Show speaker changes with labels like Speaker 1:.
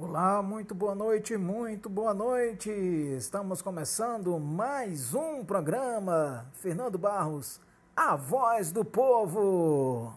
Speaker 1: Olá, muito boa noite, muito boa noite. Estamos começando mais um programa. Fernando Barros, a voz do povo.